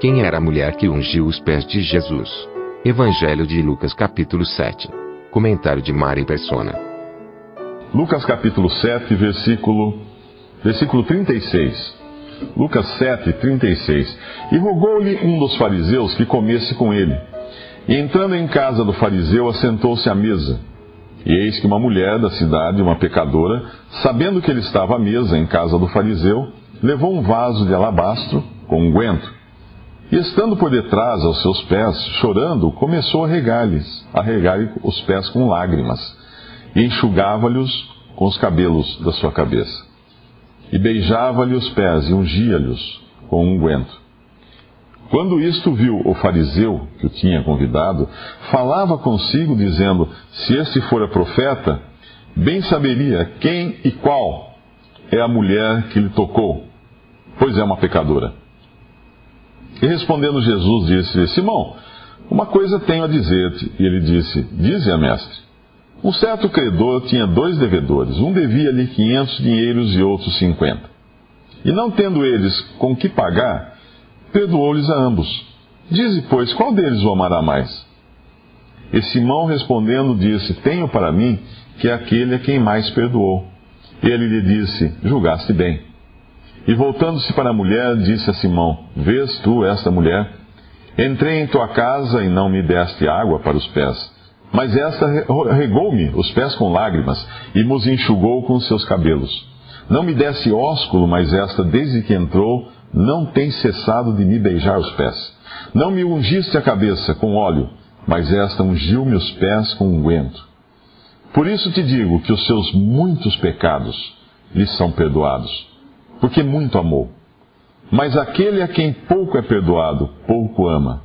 Quem era a mulher que ungiu os pés de Jesus? Evangelho de Lucas capítulo 7. Comentário de Mari Persona. Lucas capítulo 7, versículo, versículo 36. Lucas 7, 36. E rogou-lhe um dos fariseus que comesse com ele. E entrando em casa do fariseu, assentou-se à mesa. E eis que uma mulher da cidade, uma pecadora, sabendo que ele estava à mesa em casa do fariseu, levou um vaso de alabastro com. Um e estando por detrás aos seus pés, chorando, começou a regar-lhes, a regar os pés com lágrimas, e enxugava-lhes com os cabelos da sua cabeça. E beijava-lhe os pés e ungia-lhes com um unguento. Quando isto viu o fariseu que o tinha convidado, falava consigo, dizendo: Se este fora profeta, bem saberia quem e qual é a mulher que lhe tocou, pois é uma pecadora. E respondendo Jesus, disse: Simão, uma coisa tenho a dizer-te. E ele disse: Dize a mestre. Um certo credor tinha dois devedores. Um devia-lhe quinhentos dinheiros e outro cinquenta. E não tendo eles com que pagar, perdoou-lhes a ambos. Dize, pois, qual deles o amará mais? E Simão respondendo disse: Tenho para mim que é aquele a quem mais perdoou. Ele lhe disse: Julgaste bem. E voltando-se para a mulher, disse a Simão: Vês tu esta mulher? Entrei em tua casa e não me deste água para os pés. Mas esta regou-me os pés com lágrimas e nos enxugou com seus cabelos. Não me desse ósculo, mas esta, desde que entrou, não tem cessado de me beijar os pés. Não me ungiste a cabeça com óleo, mas esta ungiu-me os pés com unguento. Por isso te digo que os seus muitos pecados lhe são perdoados porque muito amou. Mas aquele a quem pouco é perdoado, pouco ama.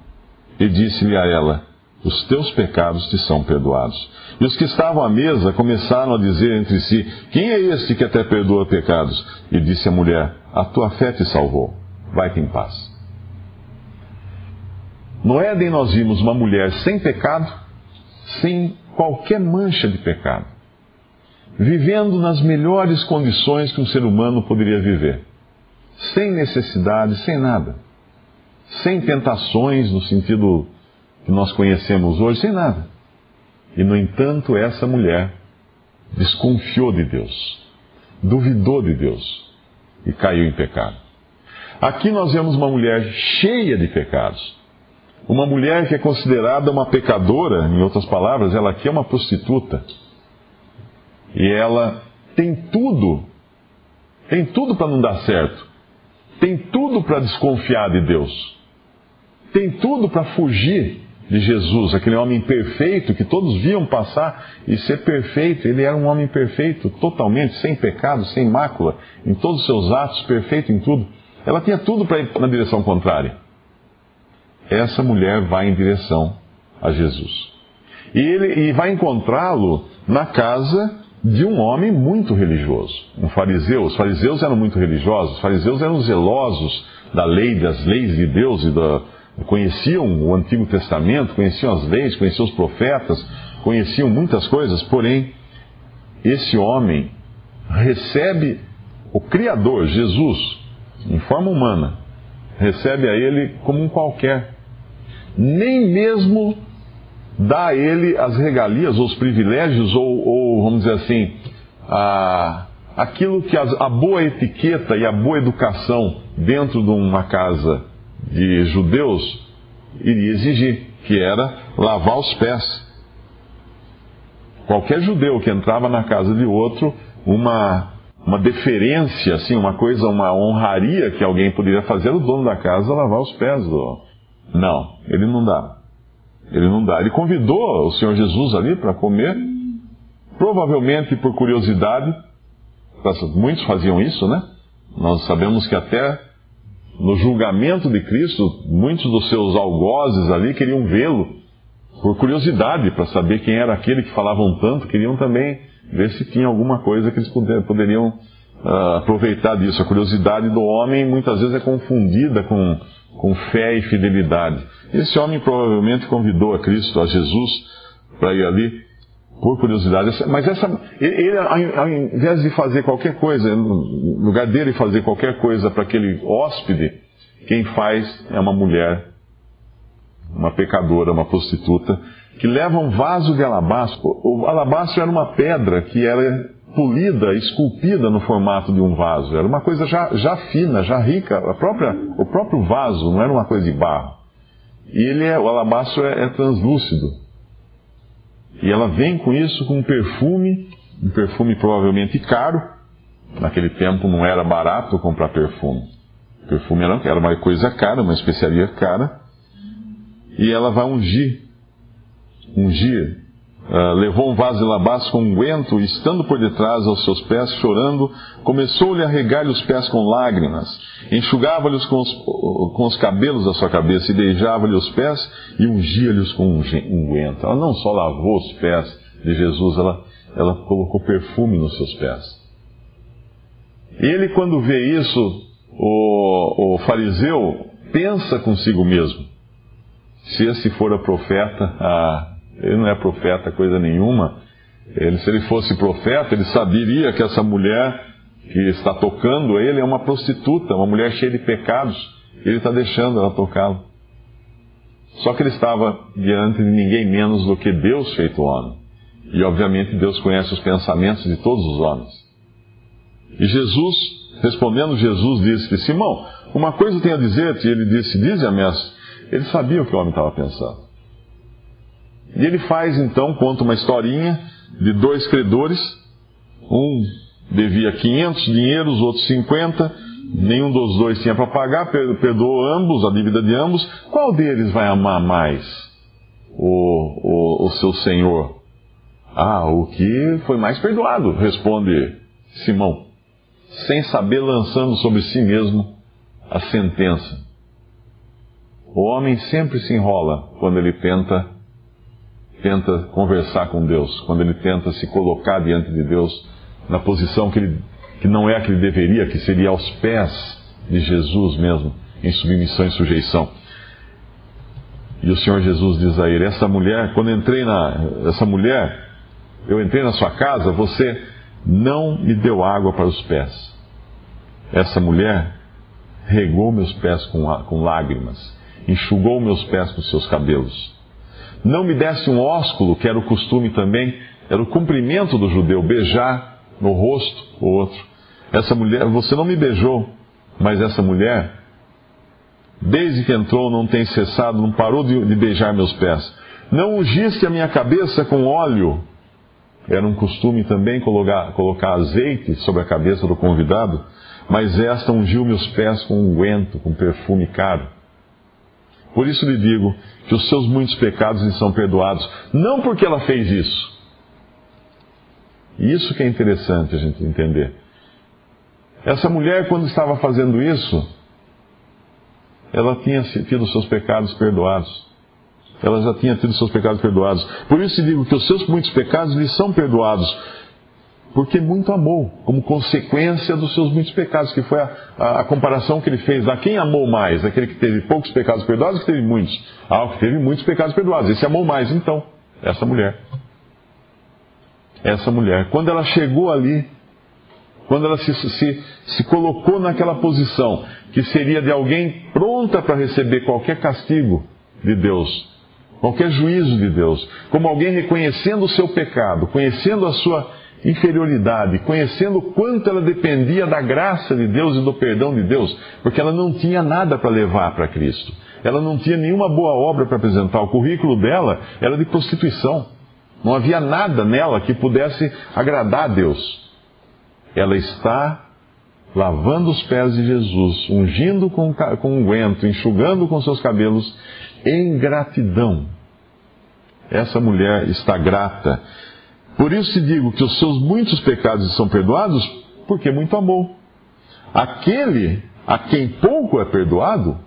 E disse-lhe a ela: Os teus pecados te são perdoados. E os que estavam à mesa começaram a dizer entre si: Quem é este que até perdoa pecados? E disse a mulher: A tua fé te salvou. Vai-te em paz. No Éden nós vimos uma mulher sem pecado, sem qualquer mancha de pecado vivendo nas melhores condições que um ser humano poderia viver, sem necessidade, sem nada, sem tentações no sentido que nós conhecemos hoje, sem nada. E, no entanto, essa mulher desconfiou de Deus, duvidou de Deus e caiu em pecado. Aqui nós vemos uma mulher cheia de pecados. Uma mulher que é considerada uma pecadora, em outras palavras, ela aqui é uma prostituta e ela tem tudo, tem tudo para não dar certo. Tem tudo para desconfiar de Deus. Tem tudo para fugir de Jesus, aquele homem perfeito que todos viam passar e ser perfeito. Ele era um homem perfeito, totalmente, sem pecado, sem mácula, em todos os seus atos, perfeito em tudo. Ela tinha tudo para ir na direção contrária. Essa mulher vai em direção a Jesus. E, ele, e vai encontrá-lo na casa de um homem muito religioso, um fariseu. Os fariseus eram muito religiosos, os fariseus eram zelosos da lei, das leis de Deus e da, conheciam o Antigo Testamento, conheciam as leis, conheciam os profetas, conheciam muitas coisas, porém, esse homem recebe o Criador, Jesus, em forma humana, recebe a ele como um qualquer. Nem mesmo dá a ele as regalias, ou os privilégios, ou, ou vamos dizer assim, a, aquilo que a, a boa etiqueta e a boa educação dentro de uma casa de judeus iria exigir, que era lavar os pés. Qualquer judeu que entrava na casa de outro, uma, uma deferência, assim, uma coisa, uma honraria que alguém poderia fazer, o dono da casa lavar os pés. Do... Não, ele não dá. Ele não dá. Ele convidou o Senhor Jesus ali para comer, provavelmente por curiosidade, muitos faziam isso, né? Nós sabemos que até no julgamento de Cristo, muitos dos seus algozes ali queriam vê-lo por curiosidade, para saber quem era aquele que falavam tanto, queriam também ver se tinha alguma coisa que eles poderiam uh, aproveitar disso. A curiosidade do homem muitas vezes é confundida com, com fé e fidelidade. Esse homem provavelmente convidou a Cristo, a Jesus, para ir ali por curiosidade. Mas essa, ele, ao invés de fazer qualquer coisa, no lugar dele fazer qualquer coisa para aquele hóspede, quem faz é uma mulher, uma pecadora, uma prostituta, que leva um vaso de alabastro. O alabastro era uma pedra que era polida, esculpida no formato de um vaso. Era uma coisa já, já fina, já rica. A própria, o próprio vaso não era uma coisa de barro. E ele é, o alabastro é, é translúcido. E ela vem com isso, com um perfume, um perfume provavelmente caro. Naquele tempo não era barato comprar perfume. Perfume era, era uma coisa cara, uma especiaria cara. E ela vai ungir, ungir Uh, levou um vaso de alabastro com unguento e, estando por detrás aos seus pés, chorando, começou-lhe a regar-lhe os pés com lágrimas, enxugava-lhes com, com, os cabelos da sua cabeça e beijava-lhe os pés e ungia-lhes com unguento. Ela não só lavou os pés de Jesus, ela, ela colocou perfume nos seus pés. Ele, quando vê isso, o, o fariseu pensa consigo mesmo: se esse for a profeta, ah, ele não é profeta coisa nenhuma. Ele, se ele fosse profeta, ele saberia que essa mulher que está tocando ele é uma prostituta, uma mulher cheia de pecados. Ele está deixando ela tocá-lo. Só que ele estava diante de ninguém menos do que Deus feito homem. E obviamente Deus conhece os pensamentos de todos os homens. E Jesus, respondendo, Jesus disse-lhe: Simão, uma coisa tenho a dizer-te. E ele disse: Dize a mestre. Ele sabia o que o homem estava pensando. E ele faz então, conta uma historinha de dois credores. Um devia 500 dinheiros, outro 50. Nenhum dos dois tinha para pagar, perdoou ambos, a dívida de ambos. Qual deles vai amar mais o, o, o seu senhor? Ah, o que foi mais perdoado, responde Simão, sem saber lançando sobre si mesmo a sentença. O homem sempre se enrola quando ele tenta tenta conversar com Deus, quando ele tenta se colocar diante de Deus na posição que, ele, que não é a que ele deveria, que seria aos pés de Jesus mesmo, em submissão e sujeição. E o Senhor Jesus diz a ele: Essa mulher, quando entrei na. Essa mulher, eu entrei na sua casa, você não me deu água para os pés. Essa mulher regou meus pés com, com lágrimas, enxugou meus pés com seus cabelos. Não me desse um ósculo, que era o costume também, era o cumprimento do judeu, beijar no rosto o outro. Essa mulher, você não me beijou, mas essa mulher, desde que entrou, não tem cessado, não parou de, de beijar meus pés. Não ungiste a minha cabeça com óleo. Era um costume também colocar, colocar azeite sobre a cabeça do convidado, mas esta ungiu meus pés com unguento, com perfume caro. Por isso lhe digo que os seus muitos pecados lhe são perdoados, não porque ela fez isso. Isso que é interessante a gente entender. Essa mulher, quando estava fazendo isso, ela tinha tido seus pecados perdoados. Ela já tinha tido seus pecados perdoados. Por isso digo que os seus muitos pecados lhe são perdoados porque muito amou, como consequência dos seus muitos pecados, que foi a, a, a, comparação que ele fez a quem amou mais, aquele que teve poucos pecados perdoados ou que teve muitos? Ah, o que teve muitos pecados perdoados, esse amou mais, então, essa mulher. Essa mulher, quando ela chegou ali, quando ela se, se, se colocou naquela posição, que seria de alguém pronta para receber qualquer castigo de Deus, qualquer juízo de Deus, como alguém reconhecendo o seu pecado, conhecendo a sua inferioridade, conhecendo quanto ela dependia da graça de Deus e do perdão de Deus, porque ela não tinha nada para levar para Cristo. Ela não tinha nenhuma boa obra para apresentar. O currículo dela era de prostituição. Não havia nada nela que pudesse agradar a Deus. Ela está lavando os pés de Jesus, ungindo com, com unguento, enxugando com seus cabelos, em gratidão. Essa mulher está grata por isso te digo que os seus muitos pecados são perdoados, porque muito amou. aquele a quem pouco é perdoado,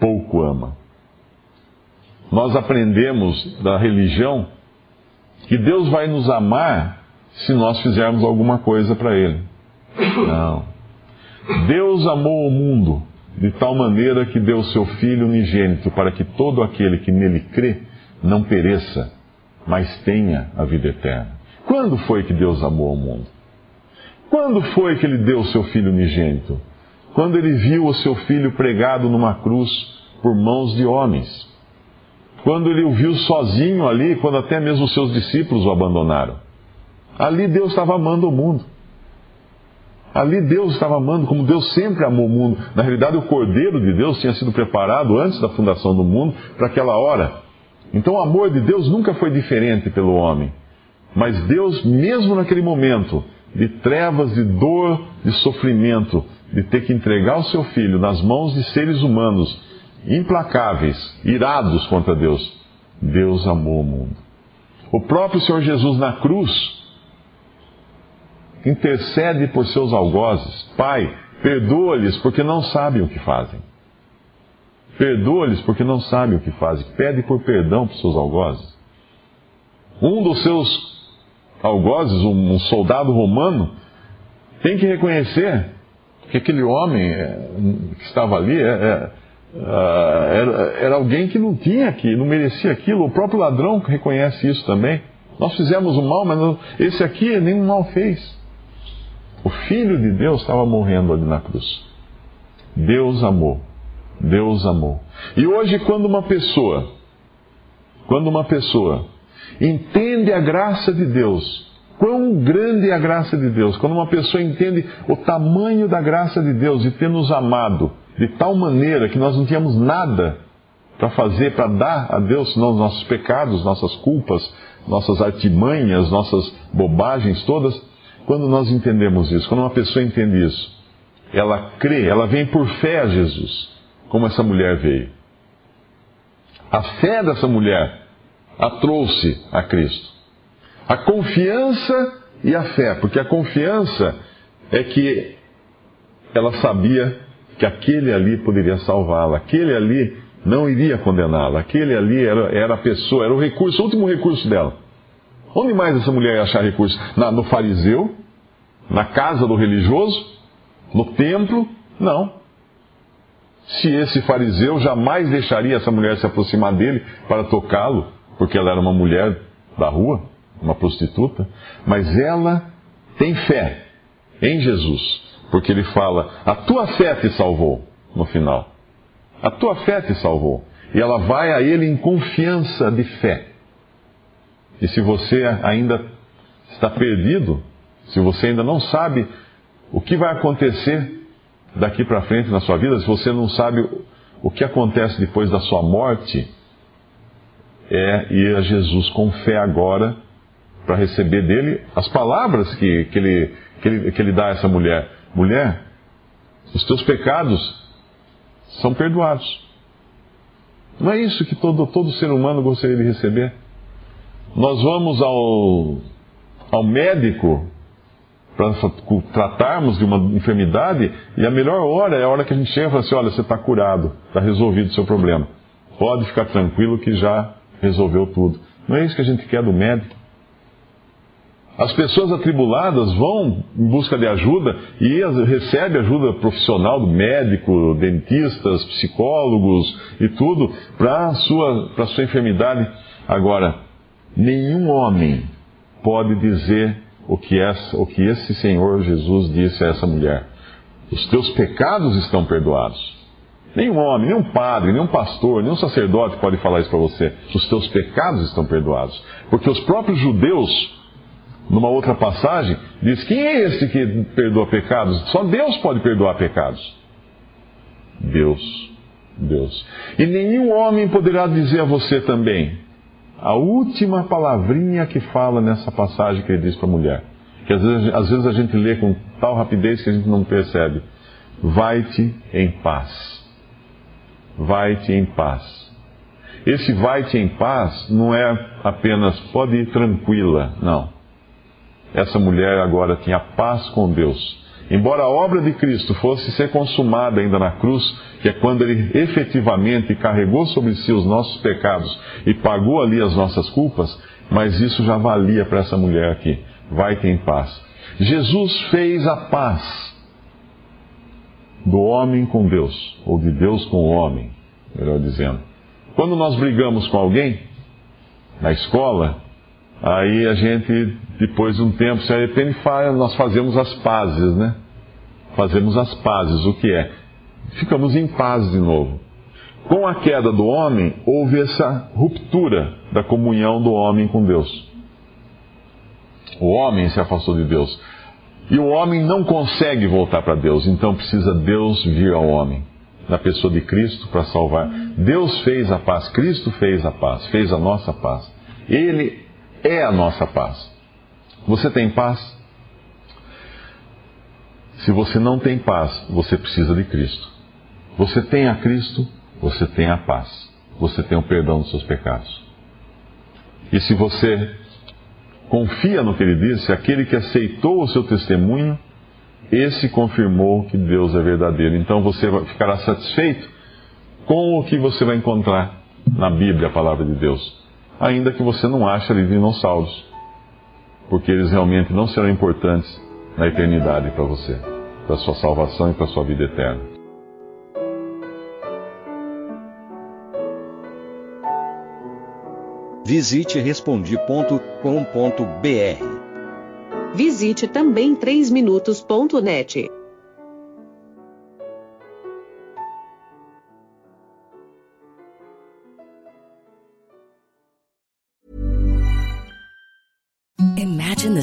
pouco ama. Nós aprendemos da religião que Deus vai nos amar se nós fizermos alguma coisa para Ele. Não. Deus amou o mundo de tal maneira que deu seu Filho unigênito para que todo aquele que nele crê não pereça, mas tenha a vida eterna. Quando foi que Deus amou o mundo? Quando foi que ele deu o seu Filho unigênito? Quando ele viu o seu Filho pregado numa cruz por mãos de homens. Quando ele o viu sozinho ali, quando até mesmo os seus discípulos o abandonaram. Ali Deus estava amando o mundo. Ali Deus estava amando, como Deus sempre amou o mundo. Na realidade, o Cordeiro de Deus tinha sido preparado antes da fundação do mundo para aquela hora. Então, o amor de Deus nunca foi diferente pelo homem. Mas Deus, mesmo naquele momento de trevas, de dor, de sofrimento, de ter que entregar o seu filho nas mãos de seres humanos implacáveis, irados contra Deus, Deus amou o mundo. O próprio Senhor Jesus na cruz intercede por seus algozes. Pai, perdoa-lhes porque não sabem o que fazem. Perdoa-lhes porque não sabem o que fazem. Pede por perdão para os seus algozes. Um dos seus algozes, um soldado romano, tem que reconhecer que aquele homem é, que estava ali é, é, ah, era, era, alguém que não tinha aqui, não merecia aquilo. O próprio ladrão reconhece isso também. Nós fizemos o mal, mas esse aqui nenhum mal fez. O Filho de Deus estava morrendo ali na cruz. Deus amou. Deus amou. E hoje, quando uma pessoa, quando uma pessoa entende a graça de Deus, quão grande é a graça de Deus, quando uma pessoa entende o tamanho da graça de Deus de ter nos amado de tal maneira que nós não tínhamos nada para fazer, para dar a Deus, senão os nossos pecados, nossas culpas, nossas artimanhas, nossas bobagens todas, quando nós entendemos isso, quando uma pessoa entende isso, ela crê, ela vem por fé a Jesus, como essa mulher veio. A fé dessa mulher a trouxe a Cristo. A confiança e a fé, porque a confiança é que ela sabia que aquele ali poderia salvá-la, aquele ali não iria condená-la, aquele ali era, era a pessoa, era o recurso, o último recurso dela. Onde mais essa mulher ia achar recurso? Na, no fariseu? Na casa do religioso? No templo? Não. Se esse fariseu jamais deixaria essa mulher se aproximar dele para tocá-lo, porque ela era uma mulher da rua, uma prostituta, mas ela tem fé em Jesus, porque ele fala: A tua fé te salvou, no final. A tua fé te salvou. E ela vai a ele em confiança de fé. E se você ainda está perdido, se você ainda não sabe o que vai acontecer daqui para frente na sua vida, se você não sabe o que acontece depois da sua morte, é ir a Jesus com fé agora para receber dele as palavras que, que, ele, que, ele, que ele dá a essa mulher. Mulher, os teus pecados são perdoados. Não é isso que todo, todo ser humano gostaria de receber? Nós vamos ao, ao médico para tratarmos de uma enfermidade e a melhor hora é a hora que a gente chega e fala assim: olha, você está curado, está resolvido o seu problema. Pode ficar tranquilo que já resolveu tudo. Não é isso que a gente quer do médico. As pessoas atribuladas vão em busca de ajuda e recebem ajuda profissional do médico, dentistas, psicólogos e tudo para a sua, sua enfermidade. Agora, nenhum homem pode dizer o que, essa, o que esse Senhor Jesus disse a essa mulher. Os teus pecados estão perdoados. Nenhum homem, nenhum padre, nenhum pastor, nenhum sacerdote pode falar isso para você. Os teus pecados estão perdoados. Porque os próprios judeus numa outra passagem, diz: Quem é esse que perdoa pecados? Só Deus pode perdoar pecados. Deus. Deus. E nenhum homem poderá dizer a você também a última palavrinha que fala nessa passagem que ele diz para a mulher. Que às vezes, às vezes a gente lê com tal rapidez que a gente não percebe. Vai-te em paz. Vai-te em paz. Esse vai-te em paz não é apenas pode ir tranquila, não essa mulher agora tinha paz com Deus. Embora a obra de Cristo fosse ser consumada ainda na cruz, que é quando ele efetivamente carregou sobre si os nossos pecados e pagou ali as nossas culpas, mas isso já valia para essa mulher aqui. Vai ter em paz. Jesus fez a paz do homem com Deus, ou de Deus com o homem, melhor dizendo. Quando nós brigamos com alguém, na escola, aí a gente, depois de um tempo, se arrepende e nós fazemos as pazes, né? Fazemos as pazes, o que é? Ficamos em paz de novo. Com a queda do homem, houve essa ruptura da comunhão do homem com Deus. O homem se afastou de Deus. E o homem não consegue voltar para Deus, então precisa Deus vir ao homem, na pessoa de Cristo, para salvar. Deus fez a paz, Cristo fez a paz, fez a nossa paz. Ele é a nossa paz. Você tem paz? Se você não tem paz, você precisa de Cristo. Você tem a Cristo, você tem a paz. Você tem o perdão dos seus pecados. E se você confia no que ele disse, aquele que aceitou o seu testemunho, esse confirmou que Deus é verdadeiro. Então você ficará satisfeito com o que você vai encontrar na Bíblia, a palavra de Deus ainda que você não ache ali dinossauros, porque eles realmente não serão importantes na eternidade para você, para a sua salvação e para a sua vida eterna. Visite respondi.com.br. Visite também 3minutos.net.